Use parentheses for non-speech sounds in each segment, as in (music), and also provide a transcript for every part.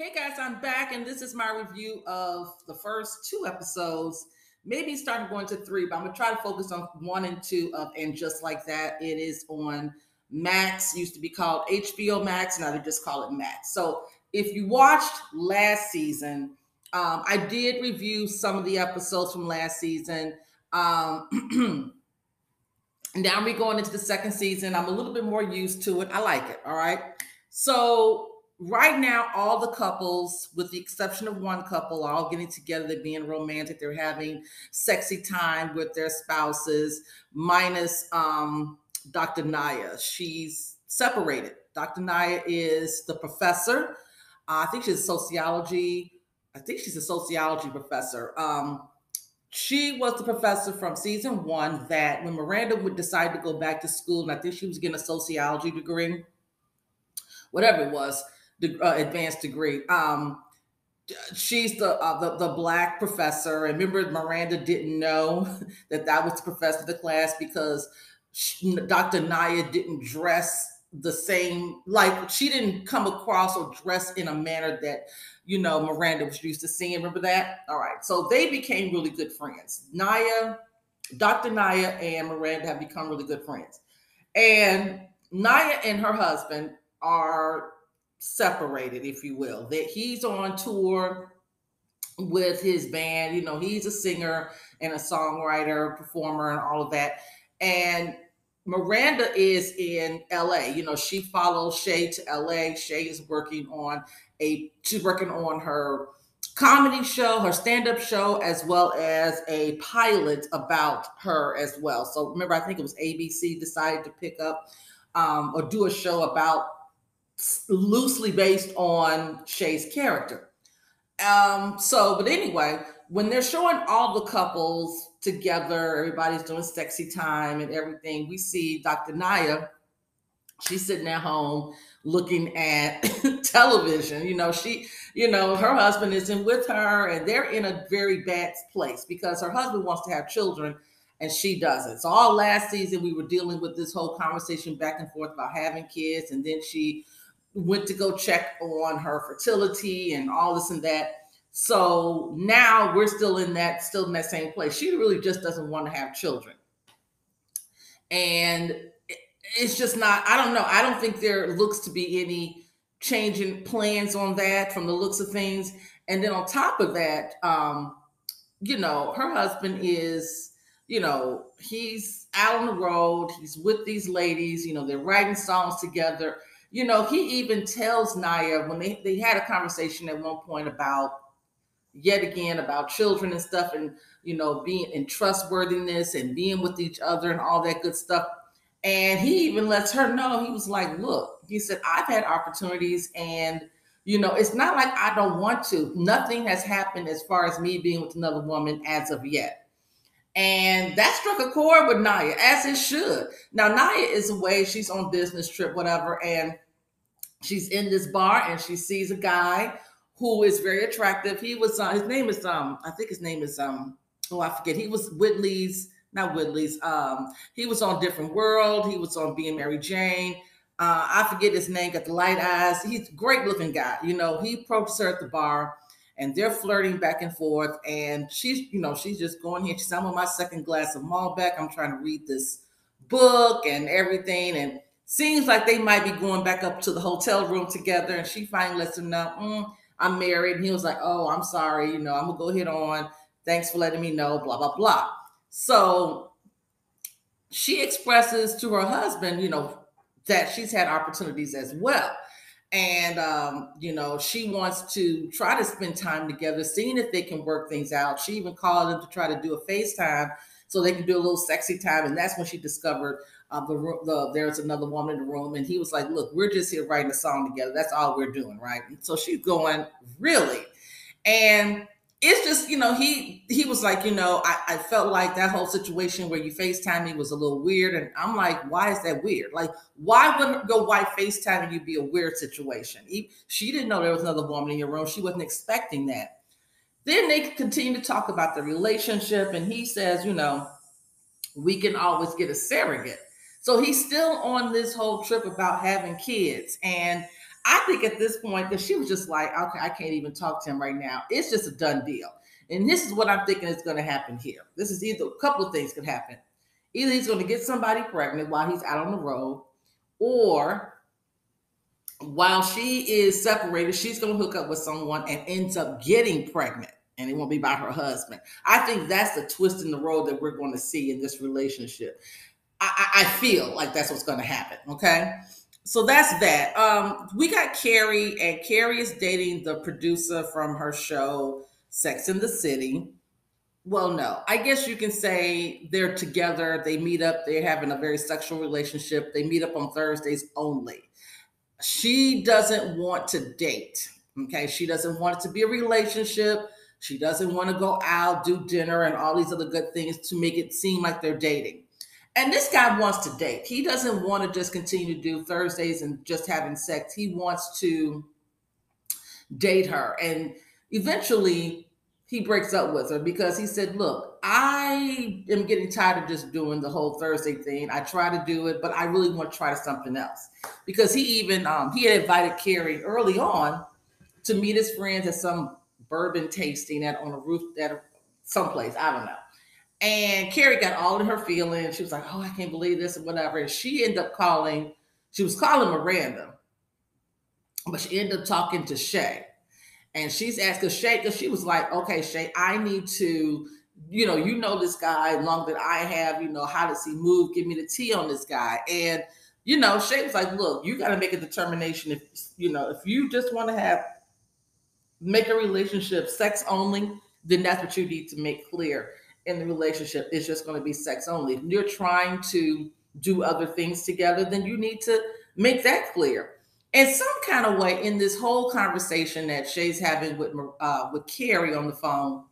Hey guys, I'm back, and this is my review of the first two episodes. Maybe starting going to three, but I'm gonna try to focus on one and two of And Just Like That. It is on Max, used to be called HBO Max, now they just call it Max. So if you watched last season, um, I did review some of the episodes from last season. Um, (clears throat) now we're going into the second season. I'm a little bit more used to it. I like it. All right. So right now, all the couples, with the exception of one couple, are all getting together. They're being romantic. They're having sexy time with their spouses, minus um, Dr. Nya. She's separated. Dr. Nya is the professor. Uh, I think she's a sociology. I think she's a sociology professor. Um, she was the professor from season one that when Miranda would decide to go back to school, and I think she was getting a sociology degree, whatever it was, the uh, advanced degree. Um, she's the, uh, the the black professor. And remember, Miranda didn't know (laughs) that that was the professor of the class because she, Dr. Nya didn't dress the same like she didn't come across or dress in a manner that you know Miranda was used to seeing. Remember that? All right. So they became really good friends. Nya, Dr. Nya and Miranda have become really good friends. And Nya and her husband are separated, if you will. That he's on tour with his band. You know, he's a singer and a songwriter, performer, and all of that. And Miranda is in LA. You know, she follows Che to LA. Che is working on a she's working on her comedy show, her stand-up show, as well as a pilot about her as well. So remember, I think it was ABC decided to pick up um, or do a show about loosely based on Che's character. Um, so, but anyway, when they're showing all the couples together, everybody's doing sexy time and everything, we see Dr. Nya. She's sitting at home looking at (laughs) television. You know, she, you know, her husband isn't with her, and they're in a very bad place because her husband wants to have children and she doesn't. So all last season we were dealing with this whole conversation back and forth about having kids, and then she went to go check on her fertility and all this and that. So now we're still in that, still in that same place. She really just doesn't want to have children. And it's just not, I don't know. I don't think there looks to be any changing plans on that from the looks of things. And then on top of that, um, you know, her husband is, you know, he's out on the road, he's with these ladies, you know, they're writing songs together you know, he even tells Nya when they, they had a conversation at one point about yet again about children and stuff and you know being in trustworthiness and being with each other and all that good stuff. And he even lets her know he was like, look, he said, I've had opportunities and you know, it's not like I don't want to. Nothing has happened as far as me being with another woman as of yet. And that struck a chord with Nya, as it should. Now, Nya is away, she's on business trip, whatever, and she's in this bar and she sees a guy who is very attractive. He was uh, his name is um, I think his name is um, oh, I forget. He was Whitley's, not Whitley's, um, he was on Different World, he was on Being Mary Jane. Uh, I forget his name, got the light eyes. He's a great looking guy. You know, he approaches her at the bar and they're flirting back and forth. And she's, you know, she's just going here. She's, I'm on my second glass of Malbec. I'm trying to read this book and everything. And seems like they might be going back up to the hotel room together. And she finally lets him know, mm, I'm married. And he was like, Oh, I'm sorry. You know, I'm going to go hit on. Thanks for letting me know, blah, blah, blah. So she expresses to her husband, you know, that she's had opportunities as well and um, you know she wants to try to spend time together seeing if they can work things out. She even called him to try to do a facetime so they can do a little sexy time. And that's when she discovered uh, the, the there's another woman in the room. And he was like look we're just here writing a song together. That's all we're doing right? And so she's going really? And it's just you know he he was like you know I, I felt like that whole situation where you facetime me was a little weird. And i'm like why is that weird? Like why wouldn't your wife facetime you be a weird situation? He, she didn't know there was another woman in your room. She wasn't expecting that. Then they continue to talk about the relationship and he says you know we can always get a surrogate. So he's still on this whole trip about having kids. And I think at this point that she was just like, okay, I can't even talk to him right now. It's just a done deal. And this is what I'm thinking is going to happen here. This is either a couple of things could happen. Either he's going to get somebody pregnant while he's out on the road, or while she is separated, she's going to hook up with someone and ends up getting pregnant, and it won't be by her husband. I think that's the twist in the road that we're going to see in this relationship. I, I feel like that's what's going to happen. Okay. So that's that. Um, we got Carrie, and Carrie is dating the producer from her show Sex in the City. Well, no, I guess you can say they're together. They meet up. They're having a very sexual relationship. They meet up on Thursdays only. She doesn't want to date. Okay. She doesn't want it to be a relationship. She doesn't want to go out, do dinner, and all these other good things to make it seem like they're dating. And this guy wants to date. He doesn't want to just continue to do Thursdays and just having sex. He wants to date her. And eventually he breaks up with her because he said, Look, I am getting tired of just doing the whole Thursday thing. I try to do it, but I really want to try something else. Because he even um, he had invited Carrie early on to meet his friends at some bourbon tasting at on a roof at someplace. I don't know. And Carrie got all in her feelings. She was like, Oh, I can't believe this and whatever. And she ended up calling, she was calling Miranda, but she ended up talking to Che. And she's asking Che, because she was like, Okay, Che, I need to, you know, you know this guy longer than I have, you know, how does he move? Give me the tea on this guy. And, you know, Che was like, Look, you got to make a determination if, you know, if you just want to have, make a relationship sex only, then that's what you need to make clear in the relationship is just going to be sex only. If you're trying to do other things together, then you need to make that clear. In some kind of way, in this whole conversation that Che's having with uh, with Carrie on the phone,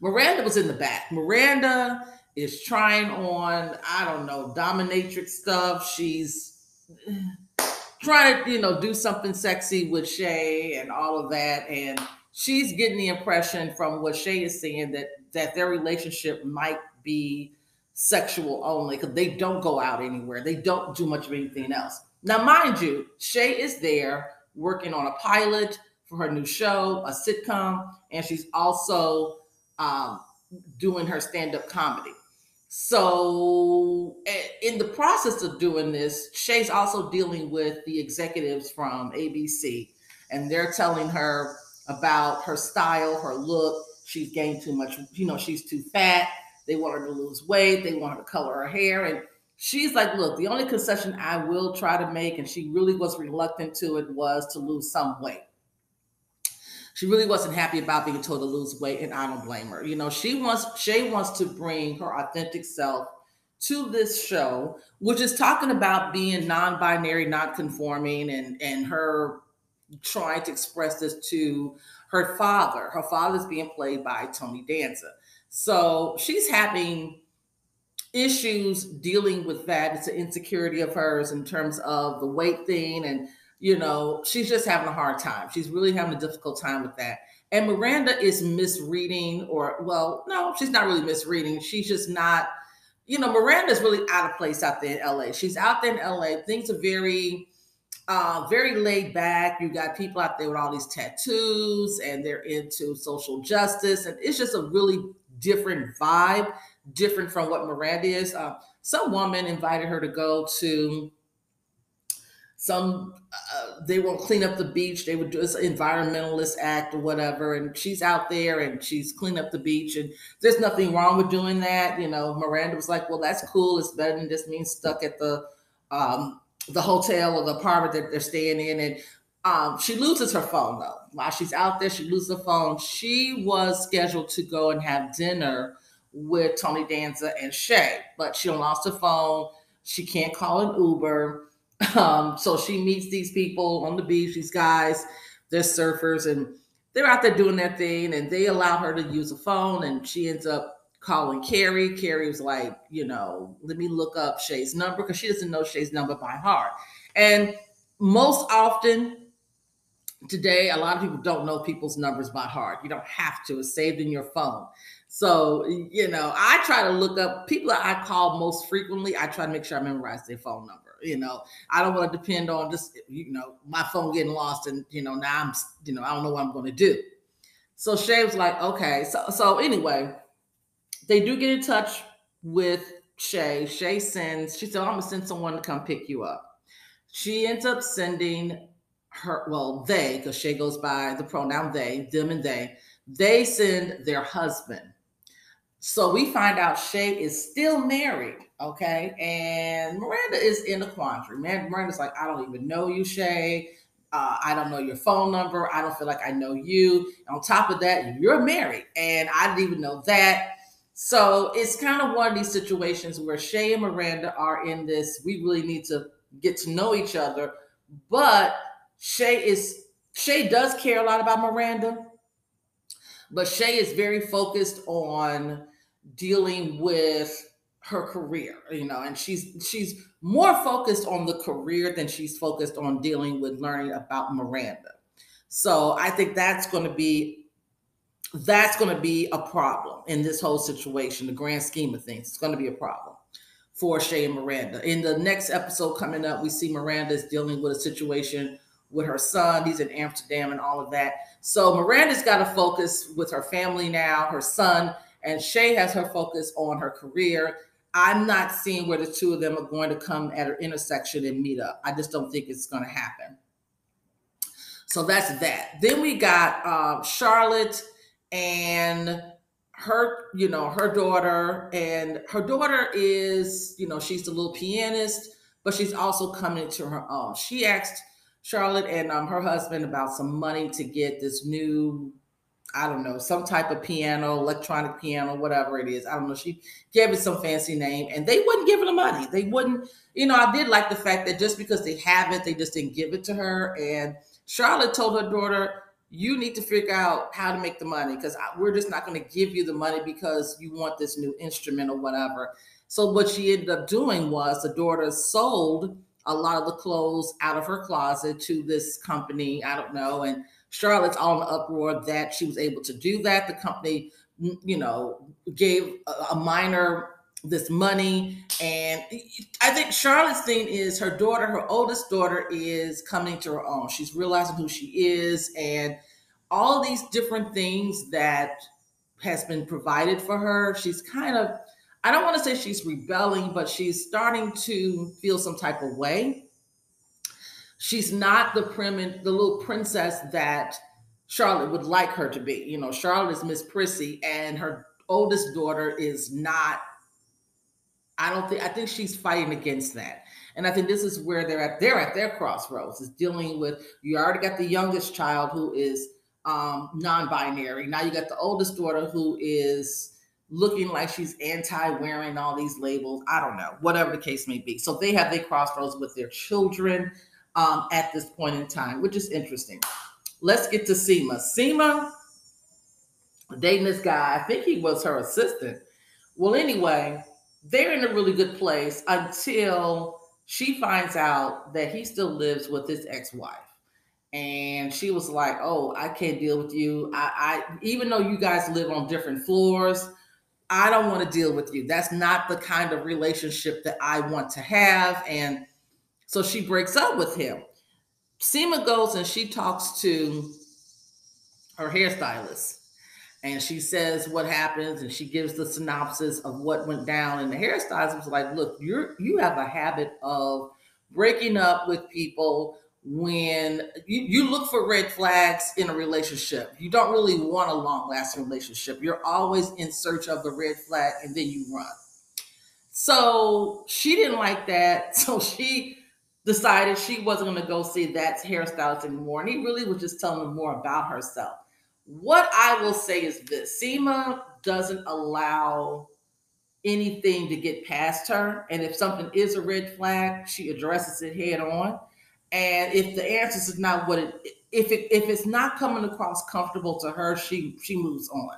Miranda was in the back. Miranda is trying on, I don't know, dominatrix stuff. She's (sighs) trying to, you know, do something sexy with Che and all of that. And she's getting the impression from what Che is saying that that their relationship might be sexual only because they don't go out anywhere. They don't do much of anything else. Now, mind you, Che is there working on a pilot for her new show, a sitcom, and she's also um, doing her stand up comedy. So, in the process of doing this, Che's also dealing with the executives from ABC, and they're telling her about her style, her look, she's gained too much, you know, she's too fat. They want her to lose weight. They want her to color her hair. And she's like, look, the only concession I will try to make, and she really was reluctant to it, was to lose some weight. She really wasn't happy about being told to lose weight, and I don't blame her. You know, she wants Che wants to bring her authentic self to this show, which is talking about being non-binary, non-conforming, and and her trying to express this to her father. Her father's being played by Tony Danza. So she's having issues dealing with that. It's an insecurity of hers in terms of the weight thing. And, you know, she's just having a hard time. She's really having a difficult time with that. And Miranda is misreading, or, well, no, she's not really misreading. She's just not, you know, Miranda's really out of place out there in LA. She's out there in LA. Things are very, uh, very laid back. You got people out there with all these tattoos and they're into social justice. And it's just a really different vibe, different from what Miranda is. Uh, some woman invited her to go to some, uh, they won't clean up the beach. They would do this environmentalist act or whatever. And she's out there and she's cleaning up the beach. And there's nothing wrong with doing that. You know, Miranda was like, well, that's cool. It's better than just being stuck at the, um, the hotel or the apartment that they're staying in. And um, she loses her phone though. While she's out there, she loses her phone. She was scheduled to go and have dinner with Tony Danza and Che, but she lost her phone. She can't call an Uber. Um, so she meets these people on the beach, these guys, they're surfers, and they're out there doing their thing, and they allow her to use a phone, and she ends up calling Carrie. Carrie was like, you know, let me look up Che's number because she doesn't know Che's number by heart. And most often today, a lot of people don't know people's numbers by heart. You don't have to, it's saved in your phone. So, you know, I try to look up people that I call most frequently. I try to make sure I memorize their phone number. You know, I don't want to depend on just you know my phone getting lost and you know now I'm you know I don't know what I'm going to do. So Che was like, okay. So so anyway, they do get in touch with Che. Che sends. She said, I'm gonna send someone to come pick you up. She ends up sending her. Well, they because Che goes by the pronoun they, them, and they. They send their husband. So we find out Che is still married, okay? And Miranda is in a quandary. Man, Miranda's like, I don't even know you, Che. Uh, I don't know your phone number. I don't feel like I know you. On top of that, you're married, and I didn't even know that. So it's kind of one of these situations where Che and Miranda are in this. We really need to get to know each other, but Che is Che does care a lot about Miranda, but Che is very focused on dealing with her career, you know, and she's she's more focused on the career than she's focused on dealing with learning about Miranda. So I think that's going to be that's going to be a problem in this whole situation, the grand scheme of things. It's going to be a problem for Che and Miranda. In the next episode coming up, we see Miranda is dealing with a situation with her son. He's in Amsterdam and all of that. So Miranda's got to focus with her family now, her son, and Che has her focus on her career. I'm not seeing where the two of them are going to come at an intersection and meet up. I just don't think it's going to happen. So that's that. Then we got um, Charlotte and her, you know, her daughter, and her daughter is, you know, she's the little pianist, but she's also coming to her own. She asked Charlotte and um, her husband about some money to get this new I don't know, some type of piano, electronic piano, whatever it is. I don't know. She gave it some fancy name and they wouldn't give her the money. They wouldn't, you know, I did like the fact that just because they have it, they just didn't give it to her. And Charlotte told her daughter, you need to figure out how to make the money because we're just not going to give you the money because you want this new instrument or whatever. So what she ended up doing was the daughter sold a lot of the clothes out of her closet to this company. I don't know. And Charlotte's all in the uproar that she was able to do that. The company, you know, gave a, minor this money. And I think Charlotte's thing is her daughter, her oldest daughter, is coming to her own. She's realizing who she is and all these different things that has been provided for her. She's kind of, I don't want to say she's rebelling, but she's starting to feel some type of way she's not the prim and the little princess that Charlotte would like her to be. You know, Charlotte is Miss Prissy, and her oldest daughter is not. I don't think. I think she's fighting against that, and I think this is where they're at. They're at their crossroads. Is dealing with. You already got the youngest child who is um, non-binary. Now you got the oldest daughter who is looking like she's anti-wearing all these labels. I don't know, whatever the case may be. So they have their crossroads with their children um, at this point in time, which is interesting. Let's get to Seema. Seema dating this guy, I think he was her assistant. Well, anyway, they're in a really good place until she finds out that he still lives with his ex-wife. And she was like, Oh, I can't deal with you. I, I even though you guys live on different floors, I don't want to deal with you. That's not the kind of relationship that I want to have. And so she breaks up with him. Seema goes and she talks to her hairstylist and she says what happens and she gives the synopsis of what went down. And the hairstylist was like look you're you have a habit of breaking up with people when you, you look for red flags in a relationship. You don't really want a long lasting relationship. You're always in search of the red flag and then you run. So she didn't like that. (laughs) So she decided she wasn't going to go see that hairstylist anymore. And he really was just telling her more about herself. What I will say is this Seema doesn't allow anything to get past her. And if something is a red flag, she addresses it head on. And if the answer is not what it if it if it's not coming across comfortable to her, she she moves on.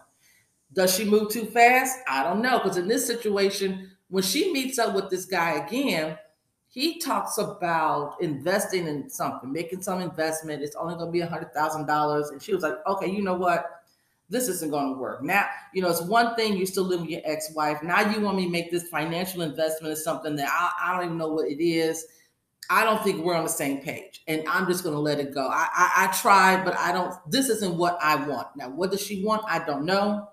Does she move too fast? I don't know. Because in this situation, when she meets up with this guy again, he talks about investing in something, making some investment. It's only going to be a hundred thousand dollars, and she was like, "Okay, you know what? This isn't going to work." Now, you know, it's one thing you still live with your ex-wife. Now you want me to make this financial investment in something that I, I don't even know what it is. I don't think we're on the same page, and I'm just going to let it go. I, I, I tried, but I don't. This isn't what I want. Now, what does she want? I don't know,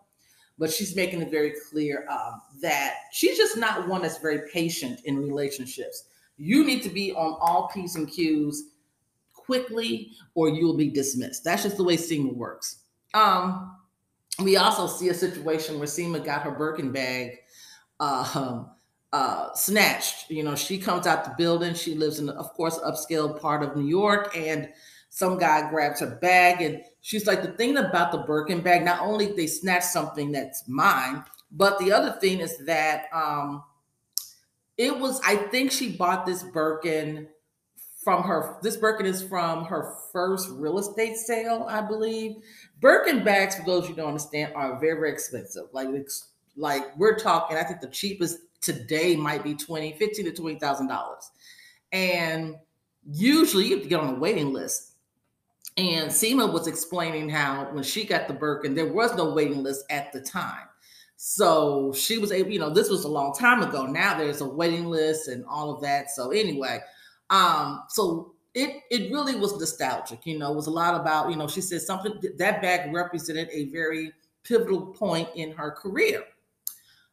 but she's making it very clear um, that she's just not one that's very patient in relationships. You need to be on all p's and q's quickly, or you'll be dismissed. That's just the way Seema works. Um, we also see a situation where Seema got her Birkin bag. Uh, uh, snatched. You know, she comes out the building. She lives in, of course, upscale part of New York, and some guy grabs her bag, and she's like, the thing about the Birkin bag, not only they snatch something that's mine, but the other thing is that um, it was. I think she bought this Birkin from her. This Birkin is from her first real estate sale, I believe. Birkin bags, for those you don't understand, are very, very expensive. Like, like we're talking. I think the cheapest today might be 20, 15 to twenty thousand dollars. And usually you have to get on a waiting list. And Seema was explaining how when she got the Birkin, there was no waiting list at the time. So she was able, you know, this was a long time ago. Now there's a waiting list and all of that. So anyway, um, so it it really was nostalgic, you know, it was a lot about, you know, she said something that bag represented a very pivotal point in her career.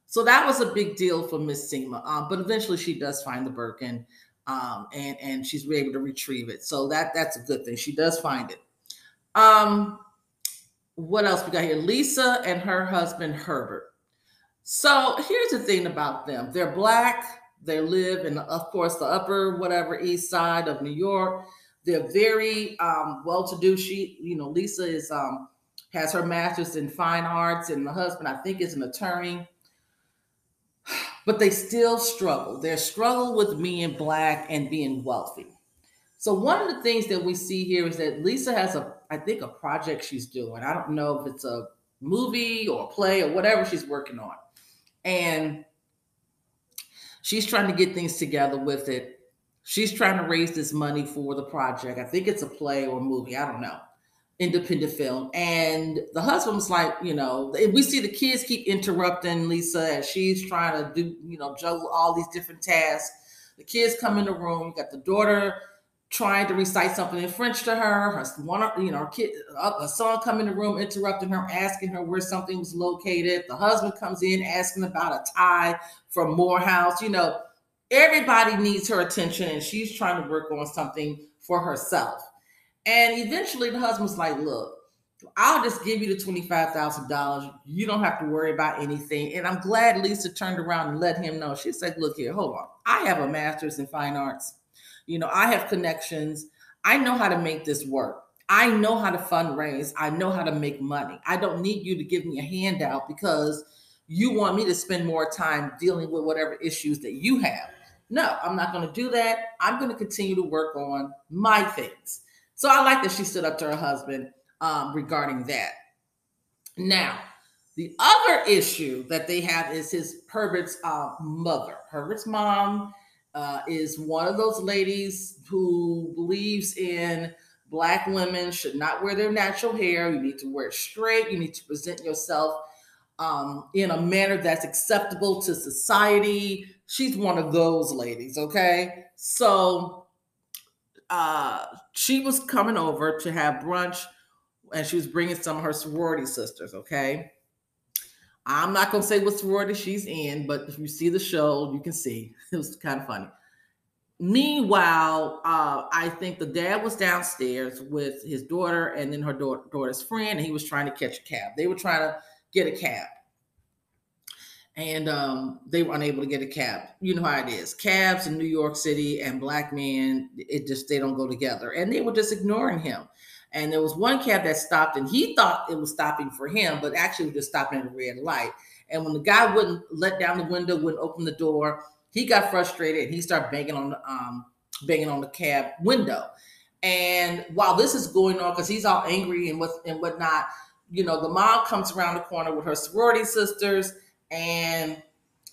So that was a big deal for Miss Seema. Um, but eventually she does find the Birkin um, and, and she's able to retrieve it. So that that's a good thing. She does find it. Um, what else we got here? Lisa and her husband Herbert. So here's the thing about them. They're black. They live in, of course, the upper whatever east side of New York. They're very um, well-to-do. She, you know, Lisa is um, has her master's in fine arts, and the husband, I think, is an attorney but they still struggle. They struggle with being black and being wealthy. So one of the things that we see here is that Lisa has a, I think, a project she's doing. I don't know if it's a movie or a play or whatever she's working on, and she's trying to get things together with it. She's trying to raise this money for the project. I think it's a play or a movie. I don't know independent film. And the husband was like, you know, we see the kids keep interrupting Lisa as she's trying to do, you know, juggle all these different tasks. The kids come in the room, you got the daughter trying to recite something in French to her. Her one, you know, kid, a son come in the room, interrupting her, asking her where something was located. The husband comes in asking about a tie from Morehouse. You know, everybody needs her attention, and she's trying to work on something for herself. And eventually the husband's like, look, I'll just give you the $25,000. You don't have to worry about anything. And I'm glad Lisa turned around and let him know. She said, look here, hold on. I have a master's in fine arts. You know, I have connections. I know how to make this work. I know how to fundraise. I know how to make money. I don't need you to give me a handout because you want me to spend more time dealing with whatever issues that you have. No, I'm not going to do that. I'm going to continue to work on my things. So I like that she stood up to her husband um, regarding that. Now, the other issue that they have is his Herbert's uh, mother. Herbert's mom uh, is one of those ladies who believes in black women should not wear their natural hair. You need to wear it straight. You need to present yourself um, in a manner that's acceptable to society. She's one of those ladies. Okay, so uh, she was coming over to have brunch and she was bringing some of her sorority sisters. Okay. I'm not to say what sorority she's in, but if you see the show, you can see (laughs) it was kind of funny. Meanwhile, uh, I think the dad was downstairs with his daughter and then her daughter, daughter's friend, and he was trying to catch a cab. They were trying to get a cab and um, they were unable to get a cab. You know how it is. Cabs in New York City and black men, it just they don't go together. And they were just ignoring him. And there was one cab that stopped, and he thought it was stopping for him, but actually was just stopping at a red light. And when the guy wouldn't let down the window, wouldn't open the door, he got frustrated and he started banging on the um, banging on the cab window. And while this is going on, because he's all angry and what and whatnot, you know, the mom comes around the corner with her sorority sisters and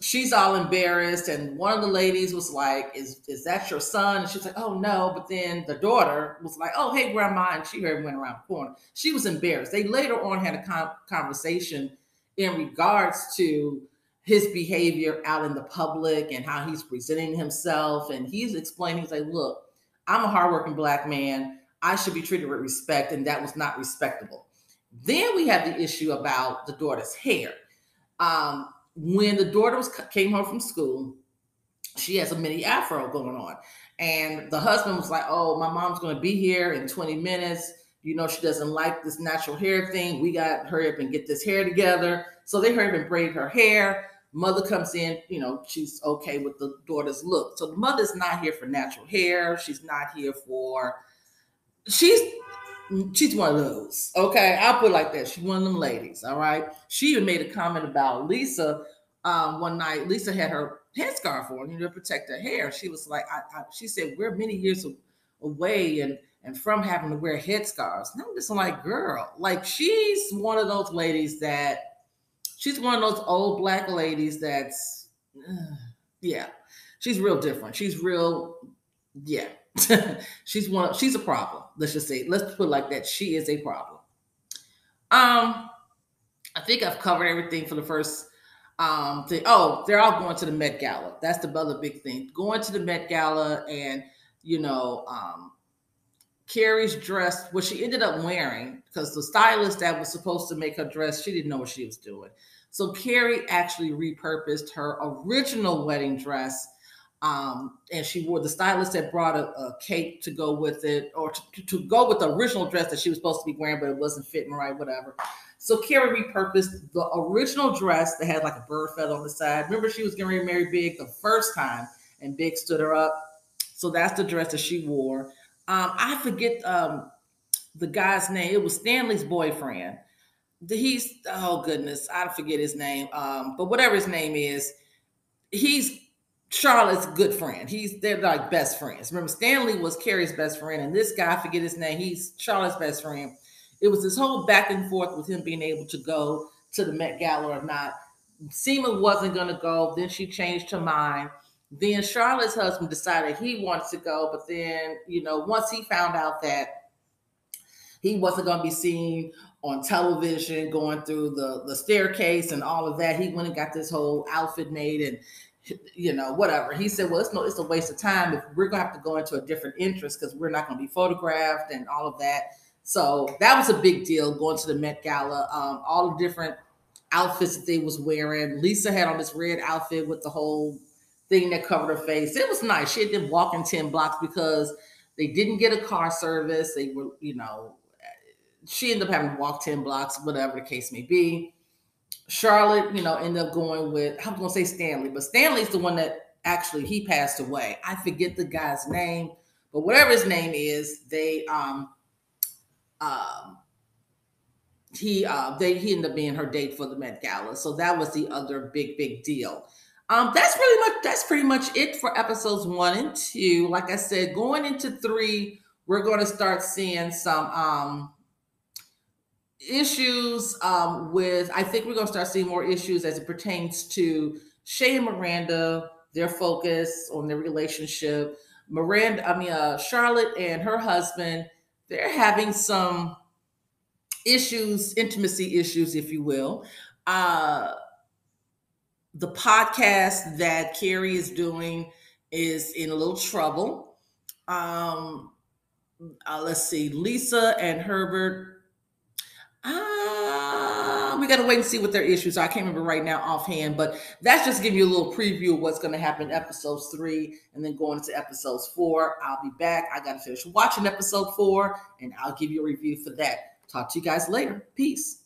she's all embarrassed and one of the ladies was like is is that your son and she's like oh no but then the daughter was like oh hey grandma and she heard went around the corner she was embarrassed they later on had a con- conversation in regards to his behavior out in the public and how he's presenting himself. And he's explaining, he's like, look, I'm a hardworking black man. I should be treated with respect, and that was not respectable. Then we have the issue about the daughter's hair. Um, when the daughter was came home from school, she has a mini afro going on, and the husband was like, "Oh, my mom's going to be here in 20 minutes. You know, she doesn't like this natural hair thing. We got hurry up and get this hair together." So they hurry up and braid her hair. Mother comes in, you know, she's okay with the daughter's look. So the mother's not here for natural hair. She's not here for. She's she's one of those. Okay, I'll put like that. She's one of them ladies. All right. She even made a comment about Lisa um, one night. Lisa had her headscarf on, you know, to protect her hair. She was like, I, I, she said, we're many years away and and from having to wear headscarves. And I'm just like, girl, like she's one of those ladies that she's one of those old black ladies that's, uh, yeah, she's real different. She's real, yeah. (laughs) she's one. She's a problem. Let's just say. Let's put like that. She is a problem. Um, I think I've covered everything for the first um thing. Oh, they're all going to the Met Gala. That's the other big thing. Going to the Met Gala and you know, um, Carrie's dress, what she ended up wearing, because the stylist that was supposed to make her dress, she didn't know what she was doing. So Carrie actually repurposed her original wedding dress um, and she wore the stylist had brought a, a cape to go with it, or to, to, go with the original dress that she was supposed to be wearing, but it wasn't fitting right, whatever. So Carrie repurposed the original dress that had like a bird feather on the side. Remember, she was getting marry Big the first time, and Big stood her up. So that's the dress that she wore. Um, I forget um, the guy's name. It was Stanley's boyfriend. He's oh goodness, I forget his name. Um, but whatever his name is, he's Charlotte's good friend. He's they're like best friends. Remember, Stanley was Carrie's best friend, and this guy, I forget his name, he's Charlotte's best friend. It was this whole back and forth with him being able to go to the Met Gala or not. Seema wasn't gonna go, then she changed her mind. Then Charlotte's husband decided he wanted to go, but then, you know, once he found out that he wasn't going to be seen on television going through the, the staircase and all of that, he went and got this whole outfit made and you know, whatever. He said, well, it's no, it's a waste of time if we're gonna have to go into a different interest because we're not gonna be photographed and all of that. So that was a big deal going to the Met Gala. Um, all the different outfits that they was wearing. Lisa had on this red outfit with the whole thing that covered her face. It was nice. She had been walking 10 blocks because they didn't get a car service. They were, you know, she ended up having to walk 10 blocks, whatever the case may be. Charlotte, you know, ended up going with I was gonna say Stanley, but Stanley's the one that actually he passed away. I forget the guy's name, but whatever his name is, they um um he uh they he ended up being her date for the Met Gala. So that was the other big, big deal. Um, that's really much that's pretty much it for episodes one and two. Like I said, going into three, we're going to start seeing some um issues um, with, I think we're going to start seeing more issues as it pertains to Che and Miranda, their focus on their relationship. Miranda, I mean, uh, Charlotte and her husband, they're having some issues, intimacy issues, if you will. Uh, the podcast that Carrie is doing is in a little trouble. Um, uh, let's see, Lisa and Herbert Ah, we got to wait and see what their issues are. I can't remember right now offhand, but that's just giving you a little preview of what's going to happen in episodes three and then going into episodes four. I'll be back. I got to finish watching episode four and I'll give you a review for that. Talk to you guys later. Peace.